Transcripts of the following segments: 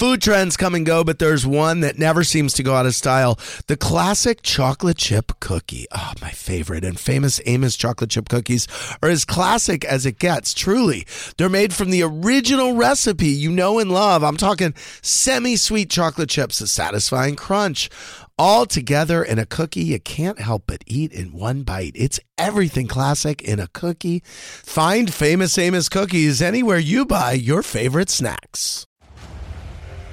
Food trends come and go, but there's one that never seems to go out of style. The classic chocolate chip cookie. Oh, my favorite. And famous Amos chocolate chip cookies are as classic as it gets, truly. They're made from the original recipe you know and love. I'm talking semi sweet chocolate chips, a satisfying crunch all together in a cookie you can't help but eat in one bite. It's everything classic in a cookie. Find Famous Amos cookies anywhere you buy your favorite snacks.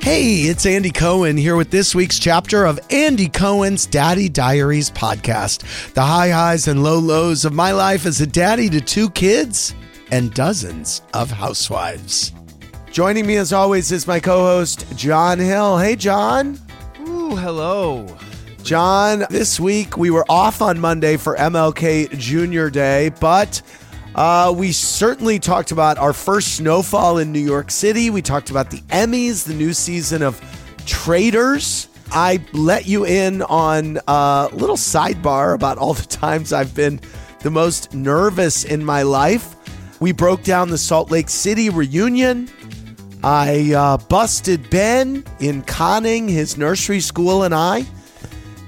Hey, it's Andy Cohen here with this week's chapter of Andy Cohen's Daddy Diaries podcast. The high highs and low lows of my life as a daddy to two kids and dozens of housewives. Joining me as always is my co host, John Hill. Hey, John. Ooh, hello. John, this week we were off on Monday for MLK Junior Day, but uh, we certainly talked about our first snowfall in New York City. We talked about the Emmys, the new season of Traitors. I let you in on a little sidebar about all the times I've been the most nervous in my life. We broke down the Salt Lake City reunion. I uh, busted Ben in conning his nursery school and I.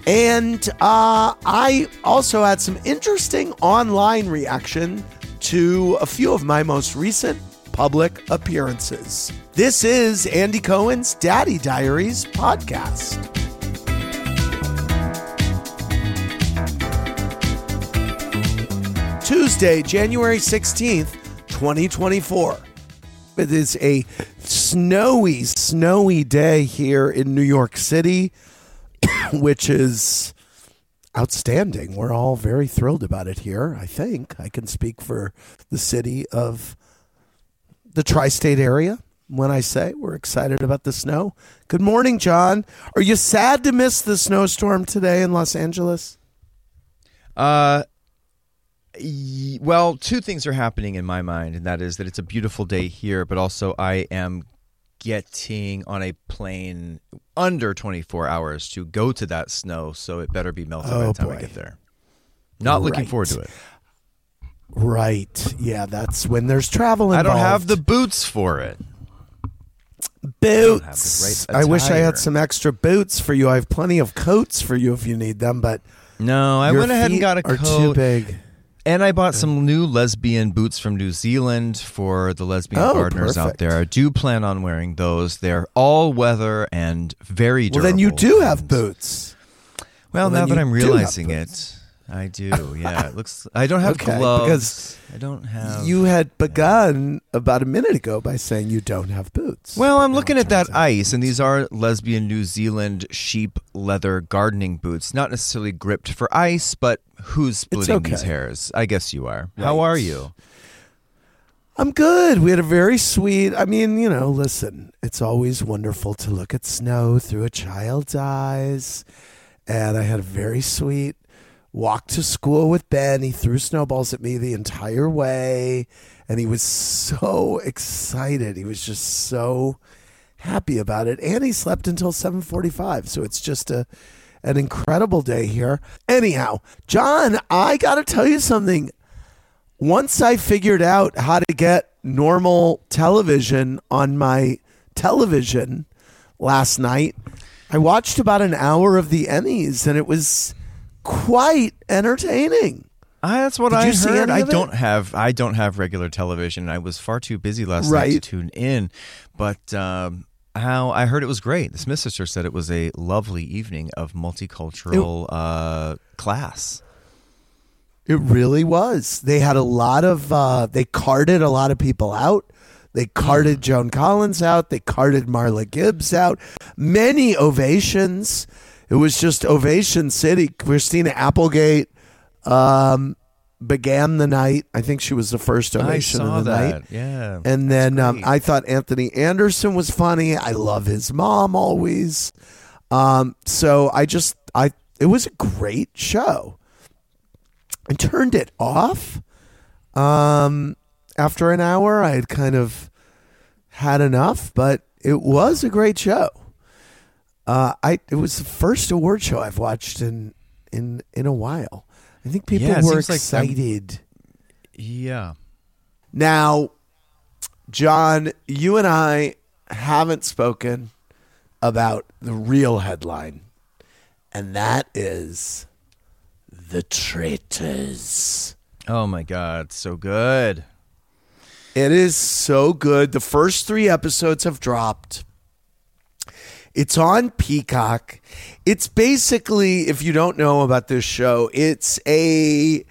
And uh, I also had some interesting online reaction to a few of my most recent public appearances. This is Andy Cohen's Daddy Diaries podcast. Tuesday, January 16th, 2024. It is a snowy, snowy day here in New York City, which is outstanding. We're all very thrilled about it here. I think I can speak for the city of the tri state area when I say we're excited about the snow. Good morning, John. Are you sad to miss the snowstorm today in Los Angeles? Uh, well, two things are happening in my mind, and that is that it's a beautiful day here, but also I am getting on a plane under 24 hours to go to that snow, so it better be melted by Oh, the time boy. I get there. Not looking forward to it. Right. Yeah, that's when there's travel I don't have the boots for it. boots. the right I wish I had some extra boots for you. I have plenty of coats for you if you need them, but No, I went ahead and got a are too big. And I bought some new lesbian boots from New Zealand for the lesbian Oh, gardeners out there. I do plan on wearing those. They're all weather and very Well, durable. then you do have boots. Well, Well, now that I'm realizing it, I do. Yeah, it looks. I don't have Okay, gloves. because I don't have. You had begun about a minute ago by saying you don't have boots. Well, I'm looking at that ice, and these are lesbian New Zealand sheep leather gardening boots. Not necessarily gripped for ice, but who's splitting these okay. hairs? I guess you are. How are you? I'm good. We had a very sweet. I mean, you know, listen, it's always wonderful to look at snow through a child's eyes. And I had a very sweet walk to school with Ben. He threw snowballs at me the entire way. And he was so excited. He was just so happy about it. And he slept until 745. So it's just a an incredible day here. Anyhow, John, I gotta tell you something once I figured out how to get normal television on my television last night, I watched about an hour of the Emmys and it was quite entertaining. Ah, that's what Did I heard. I it? don't have I don't have regular television. I was far too busy last night to tune in. But um, how I heard it was great. The Smith sister said it was a lovely evening of multicultural uh, class. It really was. They had a lot of uh they carted a lot of people out. They carted Joan Collins out. They carted Marla Gibbs out. Many ovations. It was just ovation city. Christina Applegate um began the night. I think she was the first I ovation saw of the that. night. Yeah. And then um. I thought Anthony Anderson was funny. I love his mom always. Um, so I just I it was a great show. I turned it off. Um, after an hour, I had kind of had enough, but it was a great show. Uh, I it was the first award show I've watched in in in a while. I think people Yeah, were like excited. yeah. Now, John, you and I haven't spoken about the real headline, and that is the traitors. Oh my God, so good. It is so good. The first three episodes have dropped. It's on Peacock. It's basically, if you don't know about this show, it's a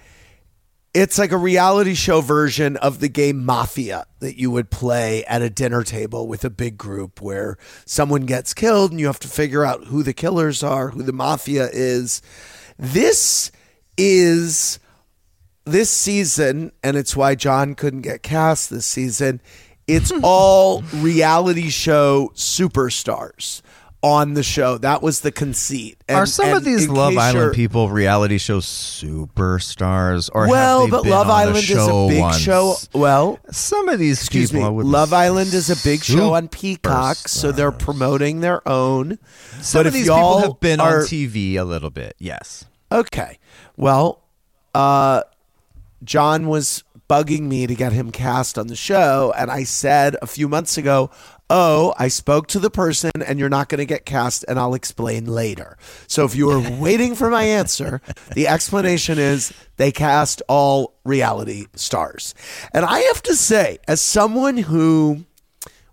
it's like a reality show version of the game Mafia that you would play at a dinner table with a big group where someone gets killed and you have to figure out who the killers are, who the mafia is. This is this season, and it's why John couldn't get cast this season. It's all reality show superstars on the show. That was the conceit. And- Are some of these Love Island people reality show superstars? Or Well, but Love Island is a big once? show. Well, Some of these excuse people me. Would Love Island is a big show on. Peacock, so they're promoting their own. Some but of these people have been are, on TV a little bit. Yes. Okay. Well, uh, John was bugging me to get him cast on the show, and I said a few months ago, "Oh, I spoke to the person, and you're not going to get cast, and I'll explain later." So if you were waiting for my answer, the explanation is they cast all reality stars, and I have to say, as someone who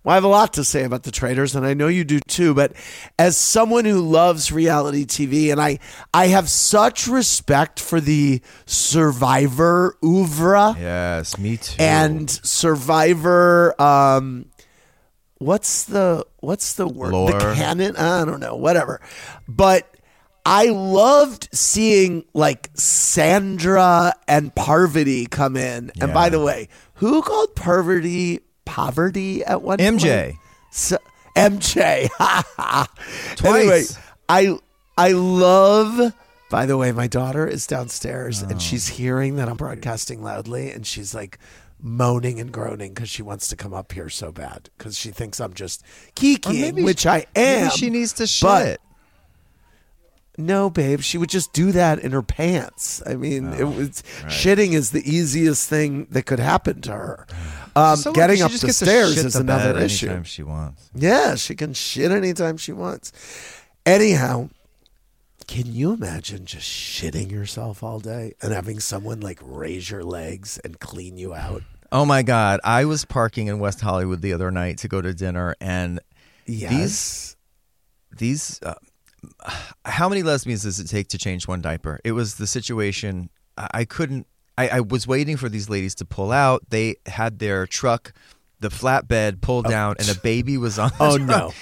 well, I have a lot to say about the traitors, and I know you do too. But as someone who loves reality TV, and I, I have such respect for the Survivor oeuvre Yes, me too. and Survivor. Um, what's the what's the word? Lore. The canon? I don't know. Whatever. But I loved seeing like Sandra and Parvati come in. And by the way, who called Parvati poverty at one MJ. point? So, MJ. Twice. Anyway, I I love. By the way, my daughter is downstairs and oh. she's hearing that I'm broadcasting loudly, and she's like moaning and groaning because she wants to come up here so bad because she thinks I'm just kikiing, which I am. Maybe she needs to shit. No, babe, she would just do that in her pants. I mean, Oh, it was shitting is the easiest thing that could happen to her. Oh. Um, So getting up the stairs is the another issue. anytime she wants. Yeah, she can shit anytime she wants. Anyhow, can you imagine just shitting yourself all day and having someone like raise your legs and clean you out? Oh my god! I was parking in West Hollywood the other night to go to dinner, and Yes. these uh, how many lesbians does it take to change one diaper it was the situation I couldn't I, I was waiting for these ladies to pull out they had their truck the flatbed pulled down and a baby was on the Oh, truck. no.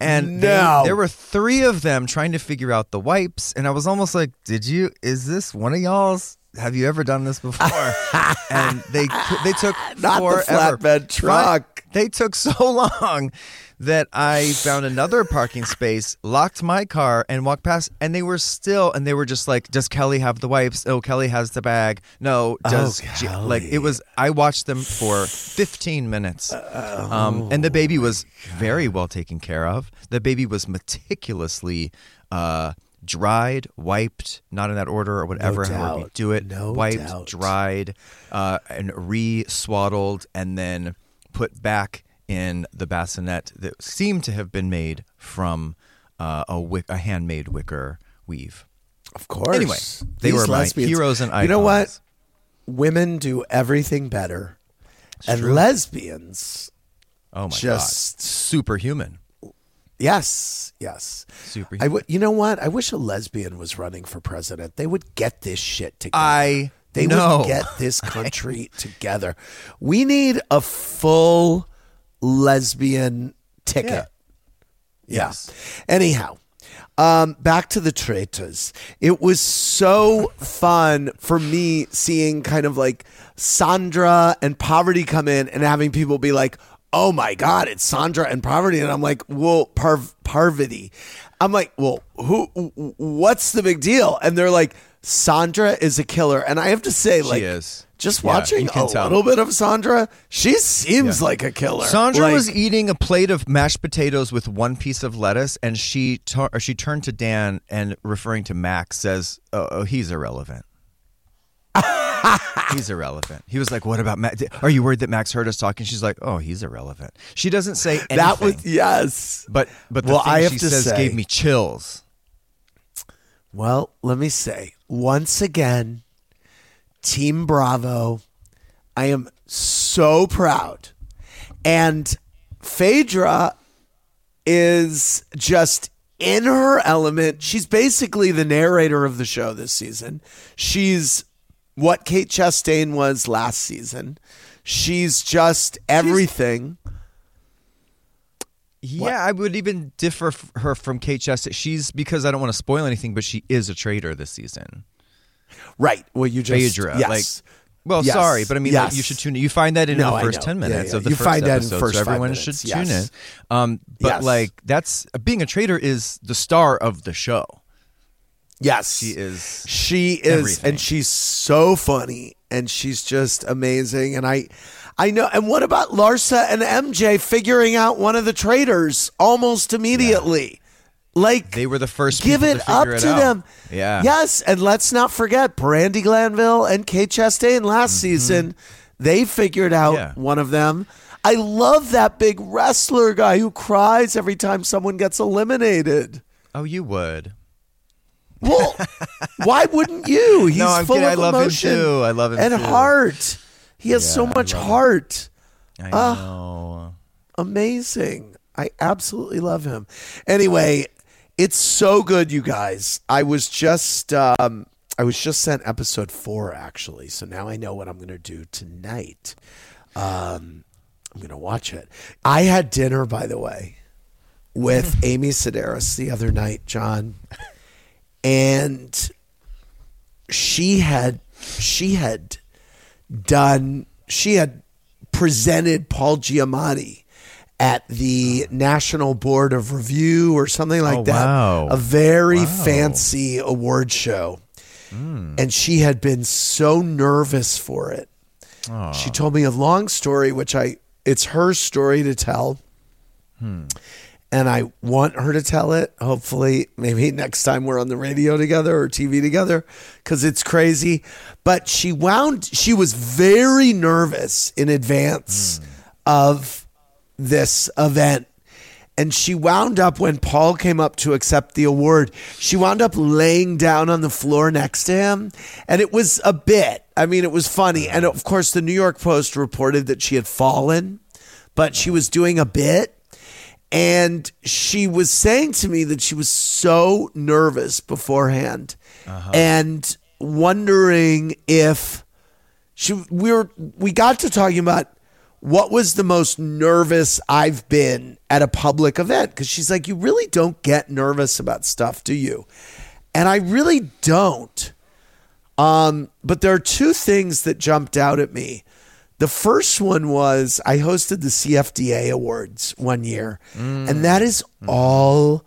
and they- No. there were three of them trying to figure out the wipes and i was almost like did you is this one of y'all's have you ever done this before and they they took Not the flatbed truck. They took so long that I found another parking space, locked my car, and walked past. And they were still, and they were just like, "Does Kelly have the wipes? Oh, Kelly has the bag. No, does J-" like it was?" I watched them for 15 minutes, um, and the baby was very well taken care of. The baby was meticulously. Uh, Dried, wiped, not in that order or whatever, however you do it. No wiped, doubt. dried, uh, and re-swaddled, and then put back in the bassinet that seemed to have been made from uh, a wick, a handmade wicker weave. Of course. Anyway, they These were my lesbians- heroes and icons. You know what? Women do everything better. and true. lesbians, Oh my Just- god, superhuman, yes, yes. superhuman. I would. You know what? I wish a lesbian was running for president. They would get this shit together. I They know. would get this country together. We need a full lesbian ticket. Yeah. Yeah. Yes. Anyhow, Um, back to the traitors. It was so fun for me seeing kind of like Sandra and Poverty come in and having people be like, "Oh my God, it's Sandra and Poverty," and I'm like, "Well, Parv- Parvati." I'm like, "Well, who? What's the big deal?" And they're like, "Sandra is a killer," and I have to say, like, is. just Yeah, watching you a tell. little bit of Sandra, she seems like a killer. Sandra Like- was eating a plate of mashed potatoes with one piece of lettuce, and she tu- or she turned to Dan and referring to Max says, "Oh, oh he's irrelevant." he's irrelevant. He was like, "What about Max? Are you worried that Max heard us talking?" She's like, "Oh, he's irrelevant." She doesn't say anything. that was yes. but but the Well, thing I have she to says say- gave me chills. Well, let me say once again, Team Bravo, I am so proud. And Phaedra is just in her element. She's basically the narrator of the show this season. She's what Kate Chastain was last season. She's just everything. Yeah, I would even differ f- her from Kate Chastain. She's because I don't want to spoil anything, but she is a traitor this season. right. Well, you just Phaedra, yes. like. Well, Yes. sorry, but I mean, like, you should tune. In. You find that in No, the first ten minutes yeah. of the You first find that in the episode, first so everyone minutes, should yes. tune in. Um, but Yes. like, that's being a traitor is the star of the show. yes. She is. She is, Everything. and she's so funny, and she's just amazing. And I, I know. And what about Larsa and MJ figuring out one of the traitors almost immediately? Like They were the first. give it to up it to out. them. Yeah. Yes, and let's not forget Brandi Glanville and Kate Chastain last season. They figured out Mm-hmm. Yeah. one of them. I love that big wrestler guy who cries every time someone gets eliminated. Oh, you would. Well, why wouldn't you? He's No, full kidding. of I love him emotion too. I love him and too. heart. He has so Yeah, I much him. heart. I Ah. know. Amazing. I absolutely love him. Anyway, it's so good, you guys. I was just um, I was just sent episode four actually, so now I know what I'm gonna do tonight. Um, I'm gonna watch it. I had dinner, by the way, with Amy Sedaris the other night, John, and she had she had done she had presented Paul Giamatti at the National Board of Review or something like Oh, that. wow. A very Wow. fancy award show. Hmm. And she had been so nervous for it. She told me a long story, which I it's her story to tell. Hmm. And I want her to tell it. Hopefully, maybe next time we're on the radio together or TV together, because it's crazy. But she wound, she was very nervous in advance of this event. And she wound up when Paul came up to accept the award, she wound up laying down on the floor next to him. And it was a bit. I mean, it was funny. And of course, the New York Post reported that she had fallen, but she was doing a bit. And she was saying to me that she was so nervous beforehand and wondering if she we were we got to talking about what was the most nervous I've been at a public event. Because she's like you really don't get nervous about stuff do you? And I really don't. Um but there are two things that jumped out at me the first one was I hosted the CFDA awards one year and that is all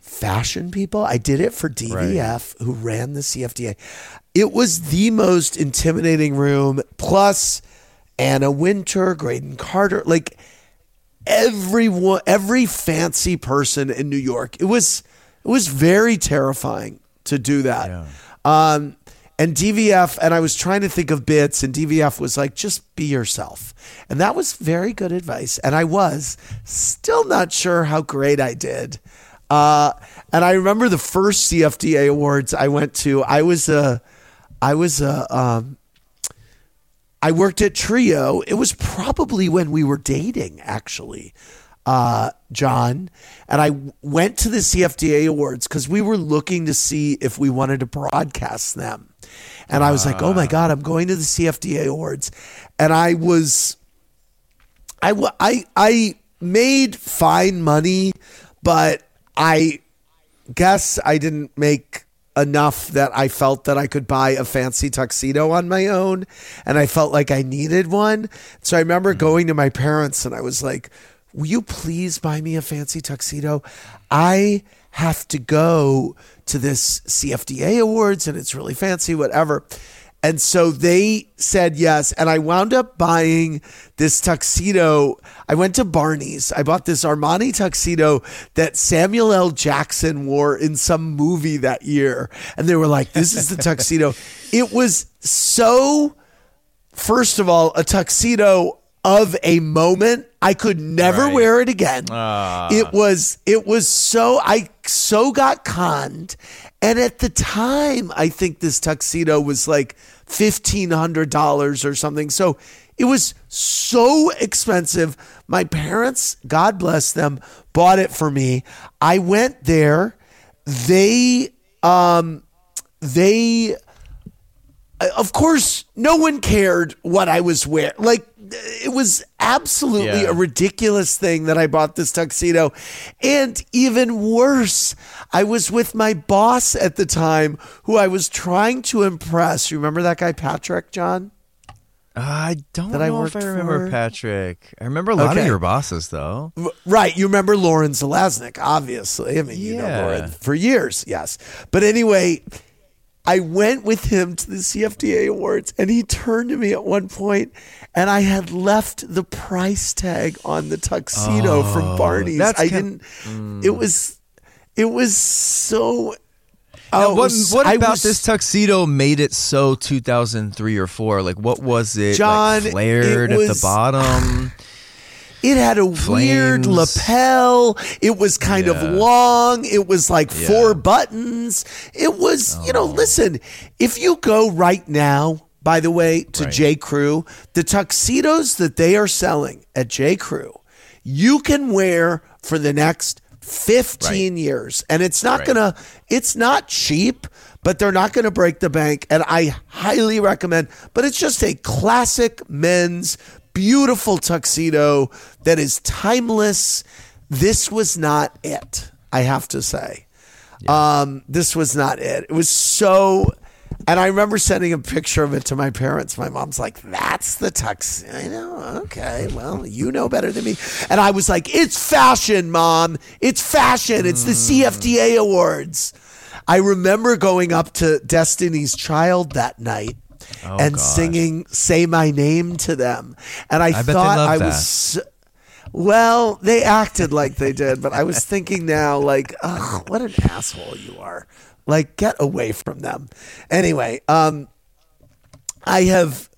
fashion people. I did it for DVF, who ran the CFDA. It was the most intimidating room. Plus, Anna Wintour, Graydon Carter, like everyone, every fancy person in New York. It was it was very terrifying to do that. Um, and DVF, and I was trying to think of bits, and DVF was like, just be yourself. And that was very good advice. And I was still not sure how great I did. Uh, and I remember the first CFDA awards I went to, I was a, I was a, um, I worked at Trio. It was probably when we were dating, actually, uh, John. And I went to the CFDA awards because we were looking to see if we wanted to broadcast them. And I was like, oh my God, I'm going to the CFDA awards. And I was, I, I, I made fine money, but I guess I didn't make enough that I felt that I could buy a fancy tuxedo on my own and I felt like I needed one. So I remember mm. going to my parents and I was like, Will you please buy me a fancy tuxedo? I have to go to this CFDA awards and it's really fancy, whatever. And so they said yes. And I wound up buying this tuxedo. I went to Barney's. I bought this Armani tuxedo that Samuel L. Jackson wore in some movie that year. And they were like, this is the tuxedo. it was so, first of all, a tuxedo of a moment. I could never Right. wear it again. It was it was so I so got conned. And at the time, I think this tuxedo was like fifteen hundred dollars or something. So it was so expensive. My parents, God bless them, bought it for me. I went there. They um they of course, no one cared what I was wearing. Like, it was absolutely Yeah. a ridiculous thing that I bought this tuxedo. And even worse, I was with my boss at the time who I was trying to impress. You remember that guy, Patrick, John? Uh, I don't That I if I worked remember for? Patrick. I remember a lot Okay. of your bosses, though. Right. You remember Lauren Zalaznick, obviously. I mean, you know Yeah. Lauren for years, yes. But anyway, I went with him to the CFDA Awards and he turned to me at one point and I had left the price tag on the tuxedo from oh, Barney's. Oh, I didn't mm. it was it was so Now, oh, what what I about was- this tuxedo made it so 2003 or four? Like, what was it? John, like flared it at the bottom. It had a weird lapel. It was kind of long. It was like Yeah. four buttons. It was, you know, oh. listen, if you go right now, by the way, to Right. J. Crew, the tuxedos that they are selling at J. Crew, you can wear for the next 15 years. And it's not Right. going to, it's not cheap, but they're not going to break the bank. And I highly recommend, but it's just a classic men's beautiful tuxedo that is timeless. This was not it, I have to say. Um, this was not it. It was so. And I remember sending a picture of it to my parents. My mom's like, "That's the tux." I know. Okay, well, you know better than me. And I was like, "It's fashion, mom. It's fashion. It's the hmm. CFDA awards." I remember going up to Destiny's Child that night oh, and gosh. singing "Say My Name" to them, and I, I thought I that. was. so- well, they acted like they did, but I was thinking now, like, ugh, what an asshole you are. Like, get away from them. Anyway, um, I have.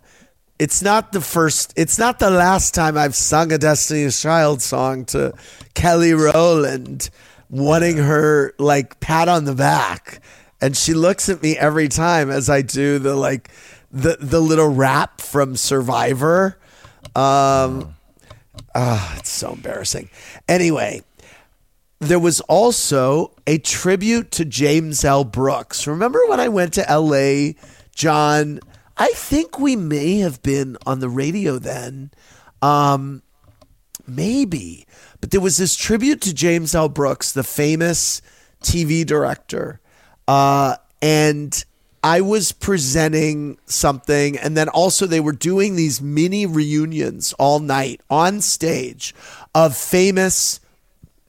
It's not the first. It's not the last time I've sung a Destiny's Child song to Kelly Rowland, wanting her like pat on the back, and she looks at me every time as I do the like the the little rap from Survivor. Um, ah, it's so embarrassing. Anyway, there was also a tribute to James L. Brooks. Remember when I went to LA, John? I think we may have been on the radio then. Um, maybe. But there was this tribute to James L. Brooks, the famous TV director. Uh, and I was presenting something, and then also they were doing these mini reunions all night on stage of famous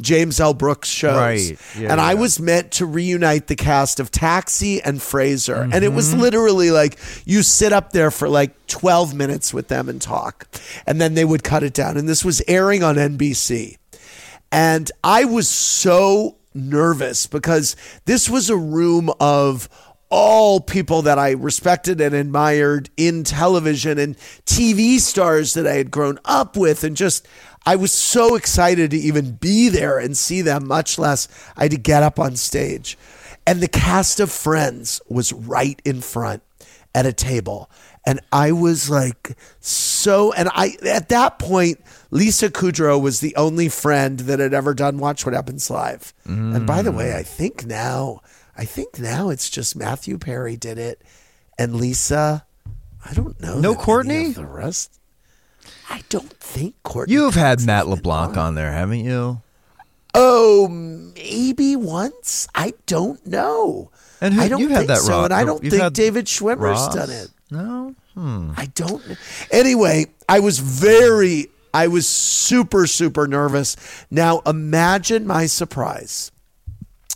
James L. Brooks shows. Right. Yeah, and I was meant to reunite the cast of Taxi and Frasier. And it Mm-hmm. was literally like you sit up there for like 12 minutes with them and talk. And then they would cut it down. And this was airing on NBC. And I was so nervous because this was a room of all people that I respected and admired in television and TV stars that I had grown up with. And just, I was so excited to even be there and see them, much less I had to get up on stage. And the cast of Friends was right in front at a table. And I was like, so, and I, at that point, Lisa Kudrow was the only friend that had ever done Watch What Happens Live. And by the way, I think now, I think now it's just Matthew Perry did it and Lisa. I don't know. No Courteney? The rest. I don't think Courteney. You've had Cox Matt has been LeBlanc on there, haven't you? Oh, maybe once. I don't know. And who, I don't you've think had that so, Ross. and I don't You've think had David Schwimmer's Ross? done it. No. Hmm. I don't. Anyway, I was very, I was super, super nervous. Now imagine my surprise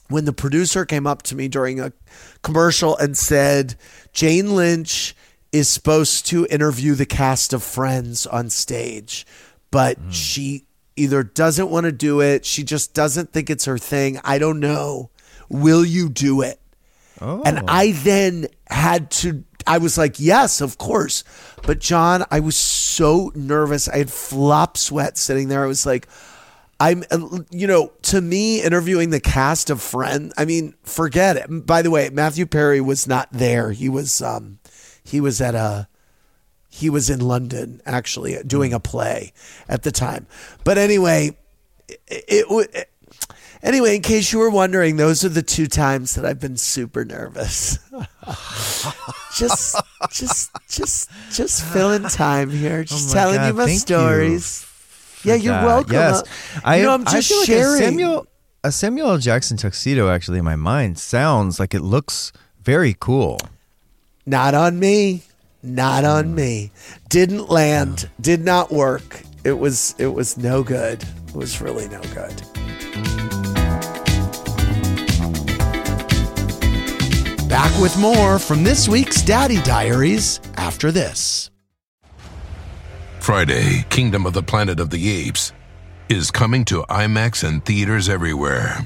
when the producer came up to me during a commercial and said, Jane Lynch is supposed to interview the cast of Friends on stage, but she either doesn't want to do it, she just doesn't think it's her thing. I don't know. Will you do it? Oh. And I then had to, I was like, yes, of course. But John, I was so nervous. I had flop sweat sitting there. I was like, I'm, uh, you know, to me, interviewing the cast of Friend, I mean, forget it. By the way, Matthew Perry was not there. He was, um, he was at a, he was in London actually doing a play at the time. But anyway, it, it, it Anyway, in case you were wondering, those are the two times that I've been super nervous. just, just, just, just filling time here. Just Oh telling God, you my thank you stories. Yeah, you're that. welcome. Yes, you know, I'm I just feel like sharing. A Samuel, a Samuel L. Jackson tuxedo, actually, in my mind, sounds like it looks very cool. Not on me. Not on hmm. me. Didn't land. Did not work. It was. It was no good. It was really no good. Back with more from this week's Daddy Diaries after this. Friday, Kingdom of the Planet of the Apes is coming to IMAX and theaters everywhere.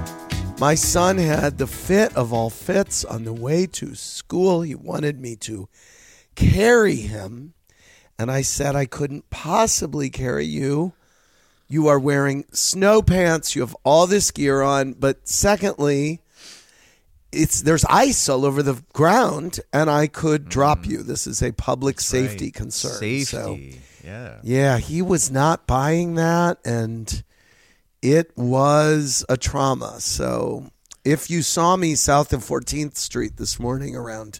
My son had the fit of all fits on the way to school. He wanted me to carry him, and I said I couldn't possibly carry you. You are wearing snow pants, you have all this gear on, but secondly, it's there's ice all over the ground and I could drop mm. you. This is a public safety Right. concern. Safety. So yeah. yeah, he was not buying that, and it was a trauma. So, if you saw me south of 14th Street this morning around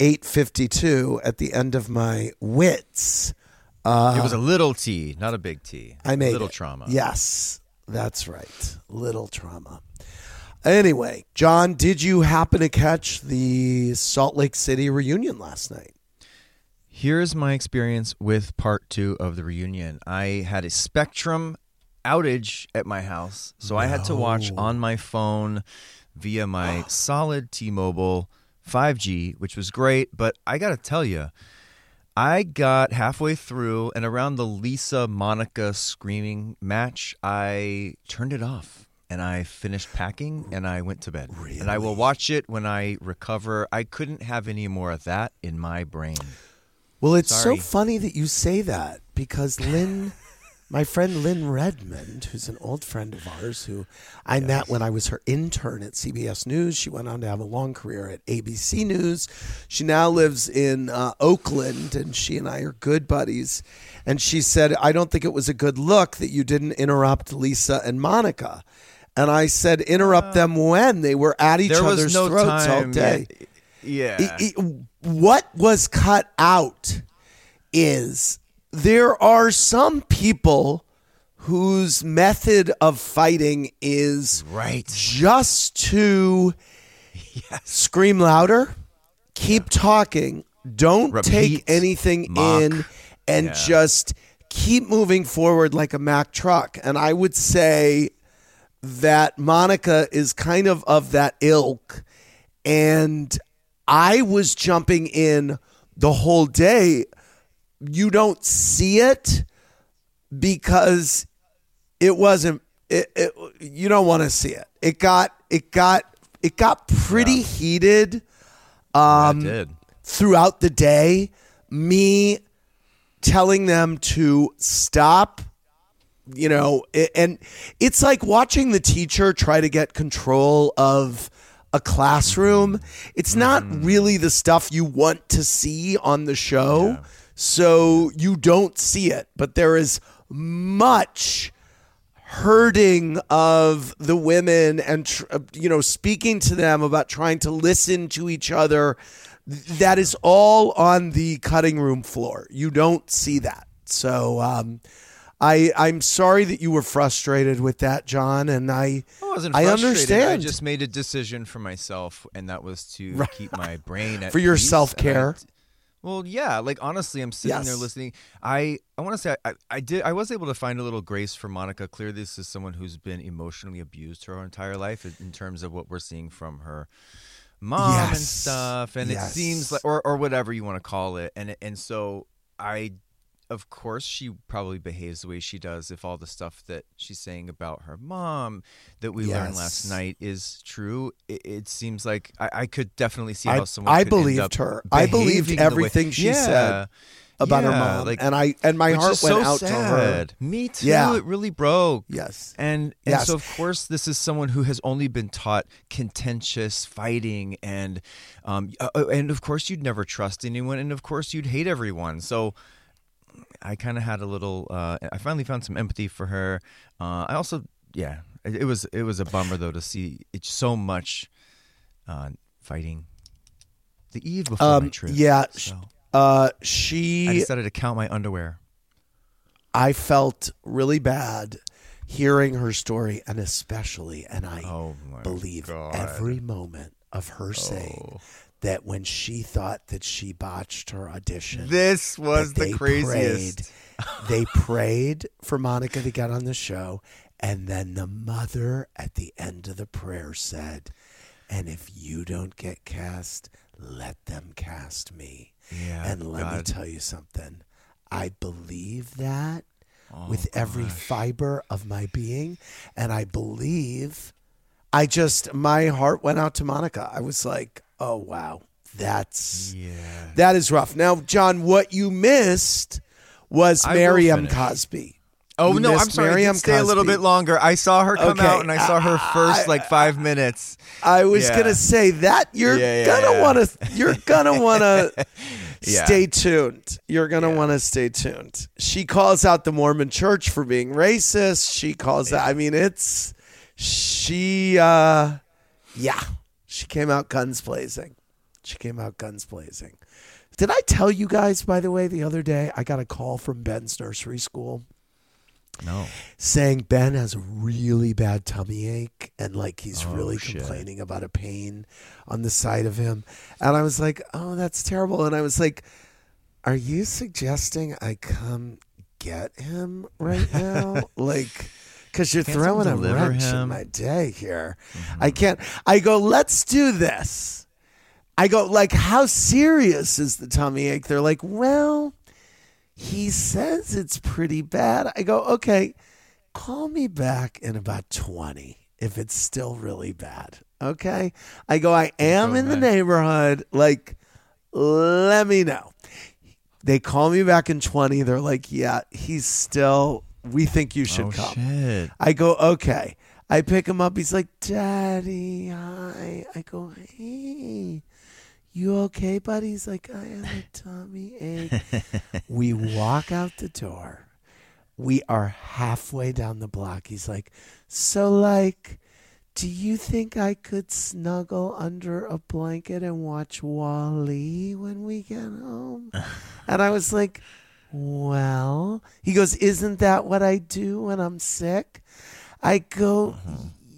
8:52 at the end of my wits, uh, it was a little T, not a big T. I made little it. trauma. Yes, that's right. Little trauma. Anyway, John, did you happen to catch the Salt Lake City reunion last night? Here's my experience with part two of the reunion. I had a Spectrum outage at my house, so I had to watch on my phone via my ah. solid T Mobile 5G, which was great. But I got to tell you, I got halfway through, and around the Lisa Monica screaming match, I turned it off. And I finished packing and I went to bed. And I will watch it when I recover. I couldn't have any more of that in my brain. Well, it's Sorry. so funny that you say that because Lynn, my friend Lynn Redmond, who's an old friend of ours, who I met when I was her intern at CBS News. She went on to have a long career at ABC News. She now lives in uh, Oakland, and she and I are good buddies. And she said, I don't think it was a good look that you didn't interrupt Lisa and Monica. And I said, interrupt them when they were at each other's no throats time. all day Yeah. it- it- what was cut out is there are some people whose method of fighting is right. just to scream louder, keep talking, don't take anything mock. in, and Yeah. just keep moving forward like a Mack truck. And I would say that Monica is kind of of that ilk. And I was jumping in the whole day. You don't see it because it wasn't it, it you don't want to see it. It got it got it got pretty heated I um, did. throughout the day. Me telling them to stop you know, and it's like watching the teacher try to get control of a classroom. It's not mm-hmm. really the stuff you want to see on the show. So you don't see it, but there is much hurting of the women and tr- uh, you know speaking to them about trying to listen to each other. That is all on the cutting room floor. You don't see that. So um I, I'm sorry that you were frustrated with that, John, and I I wasn't I frustrated. understand. I just made a decision for myself, and that was to keep my brain at For your self-care. I- Well, yeah. Like honestly, I'm sitting there listening. I I want to say I, I did. I was able to find a little grace for Monica. Clearly, this is someone who's been emotionally abused her entire life in- terms of what we're seeing from her mom and stuff. And Yes. it seems like, or or whatever you want to call it. And it- and so I of course she probably behaves the way she does if all the stuff that she's saying about her mom that we learned last night is true it, it seems like I, I could definitely see I- how someone I could end believed her. I believed everything she Yeah, said about her mom, like, and I and my heart went so out to her. me too Yeah. it really broke Yes. and and Yes. so of course this is someone who has only been taught contentious fighting and um uh, and of course you'd never trust anyone and of course you'd hate everyone so I kind of had a little uh I finally found some empathy for her. Uh I also yeah it, it was it was a bummer though to see it's so much uh fighting the eve before my Um, trip yeah, so. Uh, I she decided to count my underwear. I felt really bad hearing her story, and especially, and I Oh, believe God. every moment of her saying that when she thought that she botched her audition, this was the they craziest Prayed, they prayed for Monica to get on the show, and then the mother at the end of the prayer said, "And if you don't get cast, let them cast me." Yeah, and let me tell you something. I believe that Oh, with every fiber of my being, and I believe. I just my heart went out to Monica. I was like, "Oh wow, that's yeah that is rough." Now, John, what you missed was I Miriam. Cosby. Oh You no, I'm sorry. I Miriam did stay a little bit longer. I saw her come Okay, out, and I saw her first I- like five minutes. I was Yeah. gonna say that you're Yeah, yeah, gonna to. You're gonna want to Yeah. stay tuned. You're gonna want to stay tuned. She calls out the Mormon Church for being racist. She calls out. I mean, it's she. uh Yeah, she came out guns blazing. She came out guns blazing. Did I tell you guys, by the way, the other day I got a call from Ben's nursery school No. saying Ben has a really bad tummy ache and like he's Oh, really shit. complaining about a pain on the side of him. And I was like, oh, that's terrible. And I was like, are you suggesting I come get him right now? like, because you're throwing a wrench in my day here. I can't. I go, let's do this. I go, like, how serious is the tummy ache? They're like, well, he says it's pretty bad. I go, okay, call me back in about 20 if it's still really bad. Okay. I go, I am in the neighborhood. Like, let me know. They call me back in 20. They're like, yeah, he's still, we think you should oh come. shit. I go, okay. I pick him up. He's like, Daddy, hi. I go, hey, you okay, buddy? He's like, I have a tummy ache. we walk out the door. We are halfway down the block. He's like, so like, do you think I could snuggle under a blanket and watch WALL-E when we get home? and I was like, well, he goes, isn't that what I do when I'm sick? I go,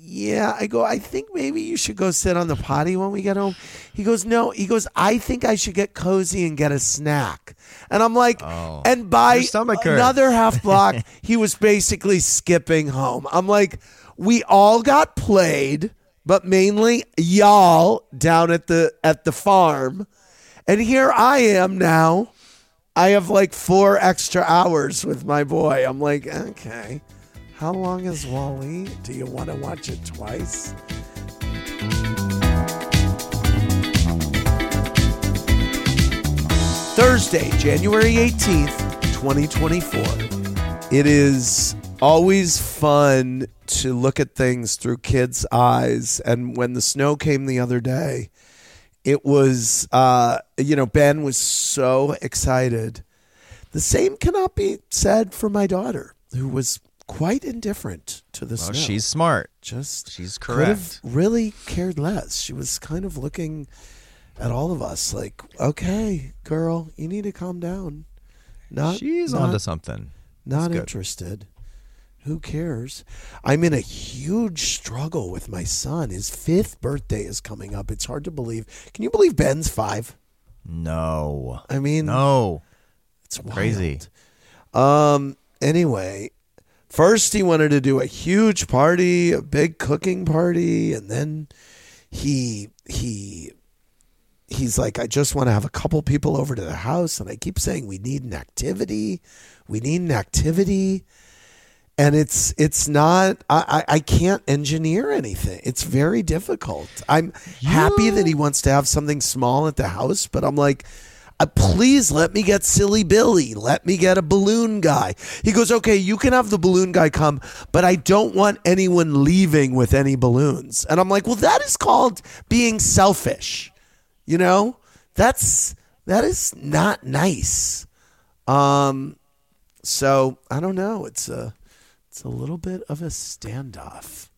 yeah. I go, I think maybe you should go sit on the potty when we get home. He goes, no. He goes, I think I should get cozy and get a snack. And I'm like, Oh. and by another half block, he was basically skipping home. I'm like, we all got played, but mainly y'all down at the at the farm. And here I am now. I have like four extra hours with my boy. I'm like, okay. How long is WALL-E? Do you want to watch it twice? Thursday, January 18th, 2024. It is always fun to look at things through kids' eyes. And when the snow came the other day, it was, uh, you know, Ben was so excited. The same cannot be said for my daughter, who was quite indifferent to the Well, snow. she's smart. just she's could have correct. really cared less. She was kind of looking at all of us like, "Okay, girl, you need to calm down." Not She's not, onto something. Not interested. Who cares? I'm in a huge struggle with my son. His fifth birthday is coming up. It's hard to believe. Can you believe Ben's five? No. I mean, No. it's Crazy. Um. Anyway, first he wanted to do a huge party, a big cooking party, and then he he he's like, I just want to have a couple people over to the house, and I keep saying we need an activity, we need an activity, and it's it's not. I I, can't engineer anything. It's very difficult. I'm happy that he wants to have something small at the house, but I'm like. Uh, please let me get silly Billy. Let me get a balloon guy. He goes, okay, you can have the balloon guy come, but I don't want anyone leaving with any balloons. And I'm like, well, that is called being selfish. You know, that's that is not nice. Um, so I don't know. It's a it's a little bit of a standoff.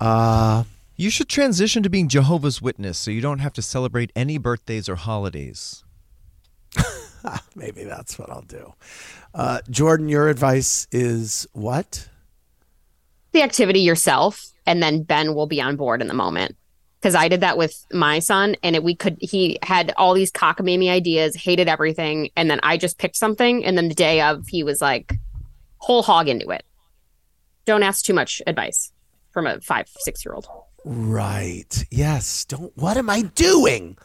Uh, You should transition to being Jehovah's Witness so you don't have to celebrate any birthdays or holidays. maybe that's what I'll do. Uh, Jordan, your advice is what? the activity yourself and then Ben will be on board in the moment. Cause I did that with my son and it, we could, he had all these cockamamie ideas, hated everything. And then I just picked something. And then the day of, he was like whole hog into it. Don't ask too much advice from a five, six year old. Right. Yes. Don't. What am I doing?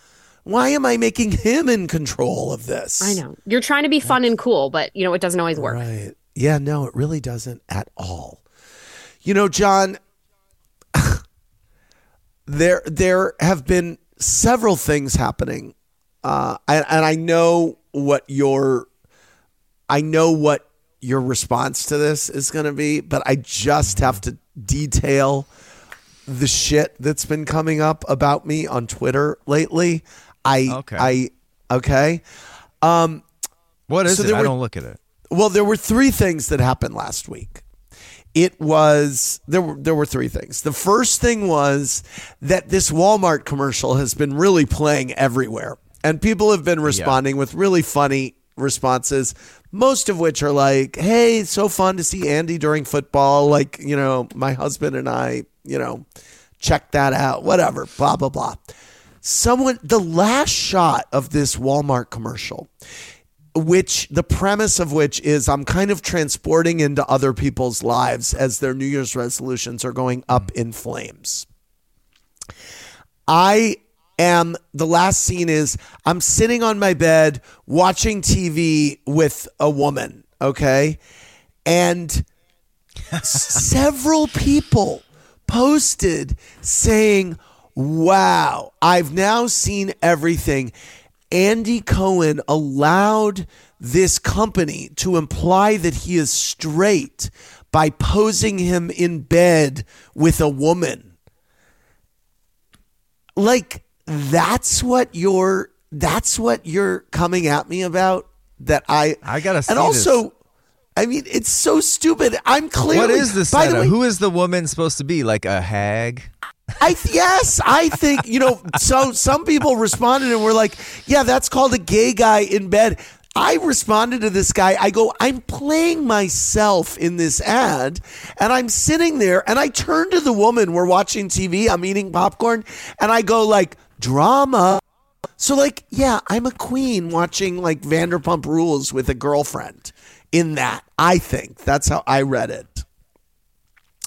Why am I making him in control of this? I know you're trying to be fun and cool, but you know, it doesn't always work. Right. Yeah, no, it really doesn't at all. You know, John, there there have been several things happening. Uh and, and I know what your I know what your response to this is going to be, but I just have to detail the shit that's been coming up about me on Twitter lately. I Okay. I okay. Um, what is So it? I were- don't look at it. Well, there were three things that happened last week. It was there were there were three things. The first thing was that this Walmart commercial has been really playing everywhere. And people have been responding with really funny responses, most of which are like, "Hey, it's so fun to see Andy during football. Like, you know, my husband and I, you know, check that out. Whatever, blah blah blah." Someone the last shot of this Walmart commercial which the premise of which is I'm kind of transporting into other people's lives as their New Year's resolutions are going up in flames. I am the last scene is I'm sitting on my bed watching TV with a woman, okay? And several people posted saying, Wow, I've now seen everything. Andy Cohen allowed this company to imply that he is straight by posing him in bed with a woman. Like that's what you're that's what you're coming at me about that I I gotta And also I mean it's so stupid. I'm clearly What is this? By the way, Who is the woman supposed to be? Like a hag? I yes, I think you know. So some people responded and were like, "Yeah, that's called a gay guy in bed." I responded to this guy. I go, "I'm playing myself in this ad, and I'm sitting there, and I turn to the woman. We're watching TV. I'm eating popcorn, and I go like, drama." So like, yeah, I'm a queen watching like Vanderpump Rules with a girlfriend. In that, I think that's how I read it.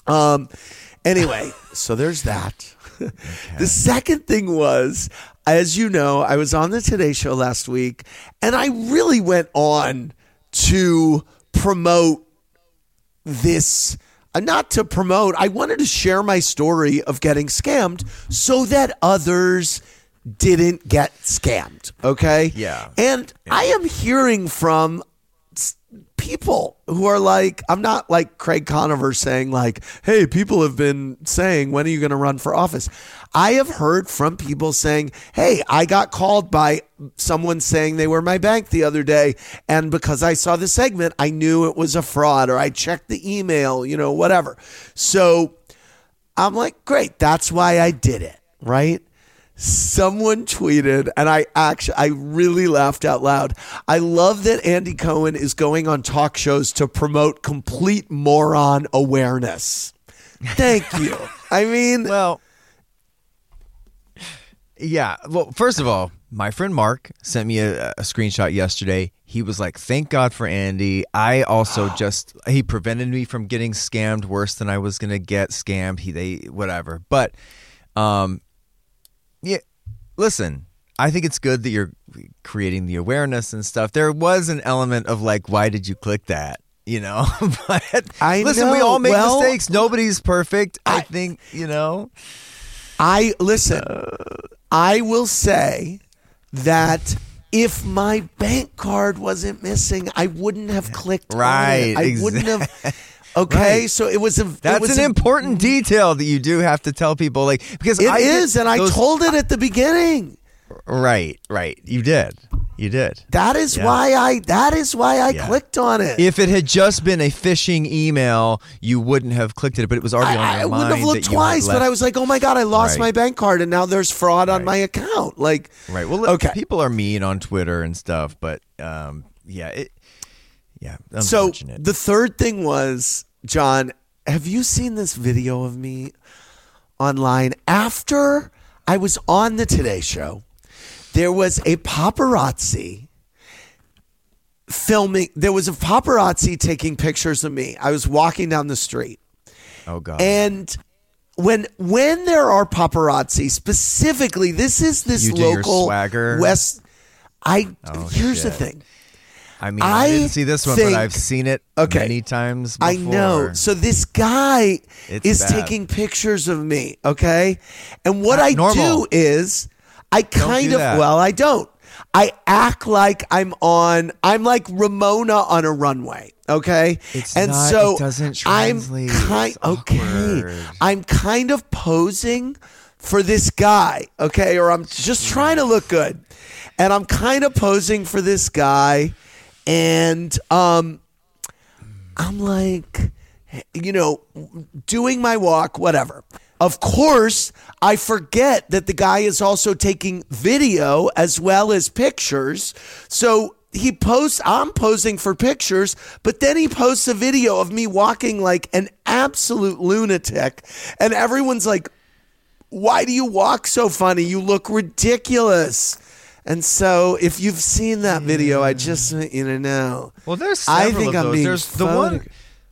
Um. Anyway, so there's that. The second thing was, as you know, I was on the Today Show last week, and I really went on to promote this. Uh, Not to promote, I wanted to share my story of getting scammed so that others didn't get scammed. Okay. Yeah. And I am hearing from people who are like, I'm not like Craig Conover saying, like, hey, people have been saying, when are you going to run for office? I have heard from people saying, hey, I got called by someone saying they were my bank the other day. And because I saw the segment, I knew it was a fraud or I checked the email, you know, whatever. So I'm like, great. That's why I did it. Right someone tweeted and i actually i really laughed out loud i love that andy cohen is going on talk shows to promote complete moron awareness thank you i mean Well, yeah. Well, first of all, my friend Mark sent me a, a screenshot yesterday. He was like, "Thank God for Andy." I also just he prevented me from getting scammed worse than I was gonna get scammed. He they whatever, but um, yeah. Listen, I think it's good that you're creating the awareness and stuff. There was an element of like, why did you click that? You know, but I listen, we all make Well, mistakes. Nobody's perfect. I, I- think you know. I listen. I will say that if my bank card wasn't missing, I wouldn't have clicked Right. I wouldn't have. Okay, Right. so it was a. it That's was an a- important detail that you do have to tell people, like because It I is, and I told it at the beginning. right, right. You did, you did. That is Yeah. why I. That is why I Yeah. clicked on it. If it had just been a phishing email, you wouldn't have clicked it, but it was already on I, your I wouldn't have looked that you had twice, but I was like, "Oh my god, I lost Right. my bank card, and now there's fraud on my account." Like, right. Well, okay. people are mean on Twitter and stuff, but um, yeah, it, yeah, So the third thing was, John, have you seen this video of me online after I was on the Today Show? There was a paparazzi filming. There was a paparazzi taking pictures of me. I was walking down the street. oh god, And when when there are paparazzi, specifically, this is this You local swagger? West. I Oh, here's the thing. I mean, I, I didn't see this one, think- but I've seen it Okay. many times. Before. I know. So this guy It's is bad. taking pictures of me, okay? And what Uh, I normal. do is I kind do of that. well, I don't. I act like I'm on I'm like Ramona on a runway, okay? It's and not- so it doesn't I'm kind okay. I'm kind of posing for this guy, okay? Or I'm just trying to look good. And I'm kind of posing for this guy and um I'm like, you know, doing my walk, whatever. Of course, I forget that the guy is also taking video as well as pictures. So he posts, I'm posing for pictures, but then he posts a video of me walking like an absolute lunatic. And everyone's like, why do you walk so funny? You look ridiculous. And so, if you've seen that video, I mm. just want you to know. Well, there's I several think of I'm those. being There's the one,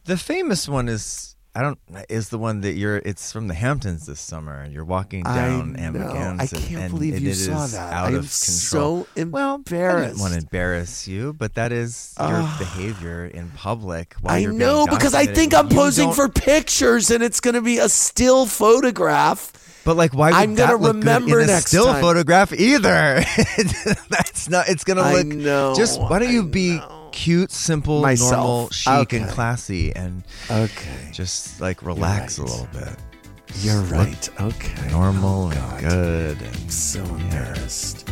the famous one is I don't is the one that you're. It's from the Hamptons this summer, and you're walking down I. Amagansett, I can't and, believe and you saw that. Out I am of control. so well, I embarrassed. didn't want to embarrass you, but that is your ah. behavior in public. While I know because I think I'm You posing for pictures and it's going to be a still photograph. But like, why would I'm that gonna look good remember in a next still time. photograph either? That's not. It's gonna I look. know, Just why don't you I be know. cute, simple, Myself. normal, chic, and classy, and Okay. just like relax a little bit. You're right. Okay. Normal Oh, and good. I'm so embarrassed.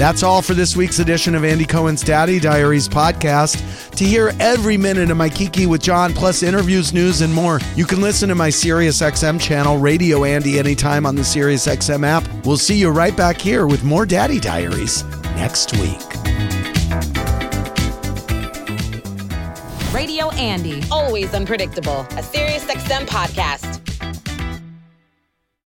That's all for this week's edition of Andy Cohen's Daddy Diaries podcast. To hear every minute of my Kiki with John, plus interviews, news, and more, you can listen to my SiriusXM channel, Radio Andy, anytime on the SiriusXM app. We'll see you right back here with more Daddy Diaries next week. Radio Andy. Always unpredictable. A SiriusXM podcast.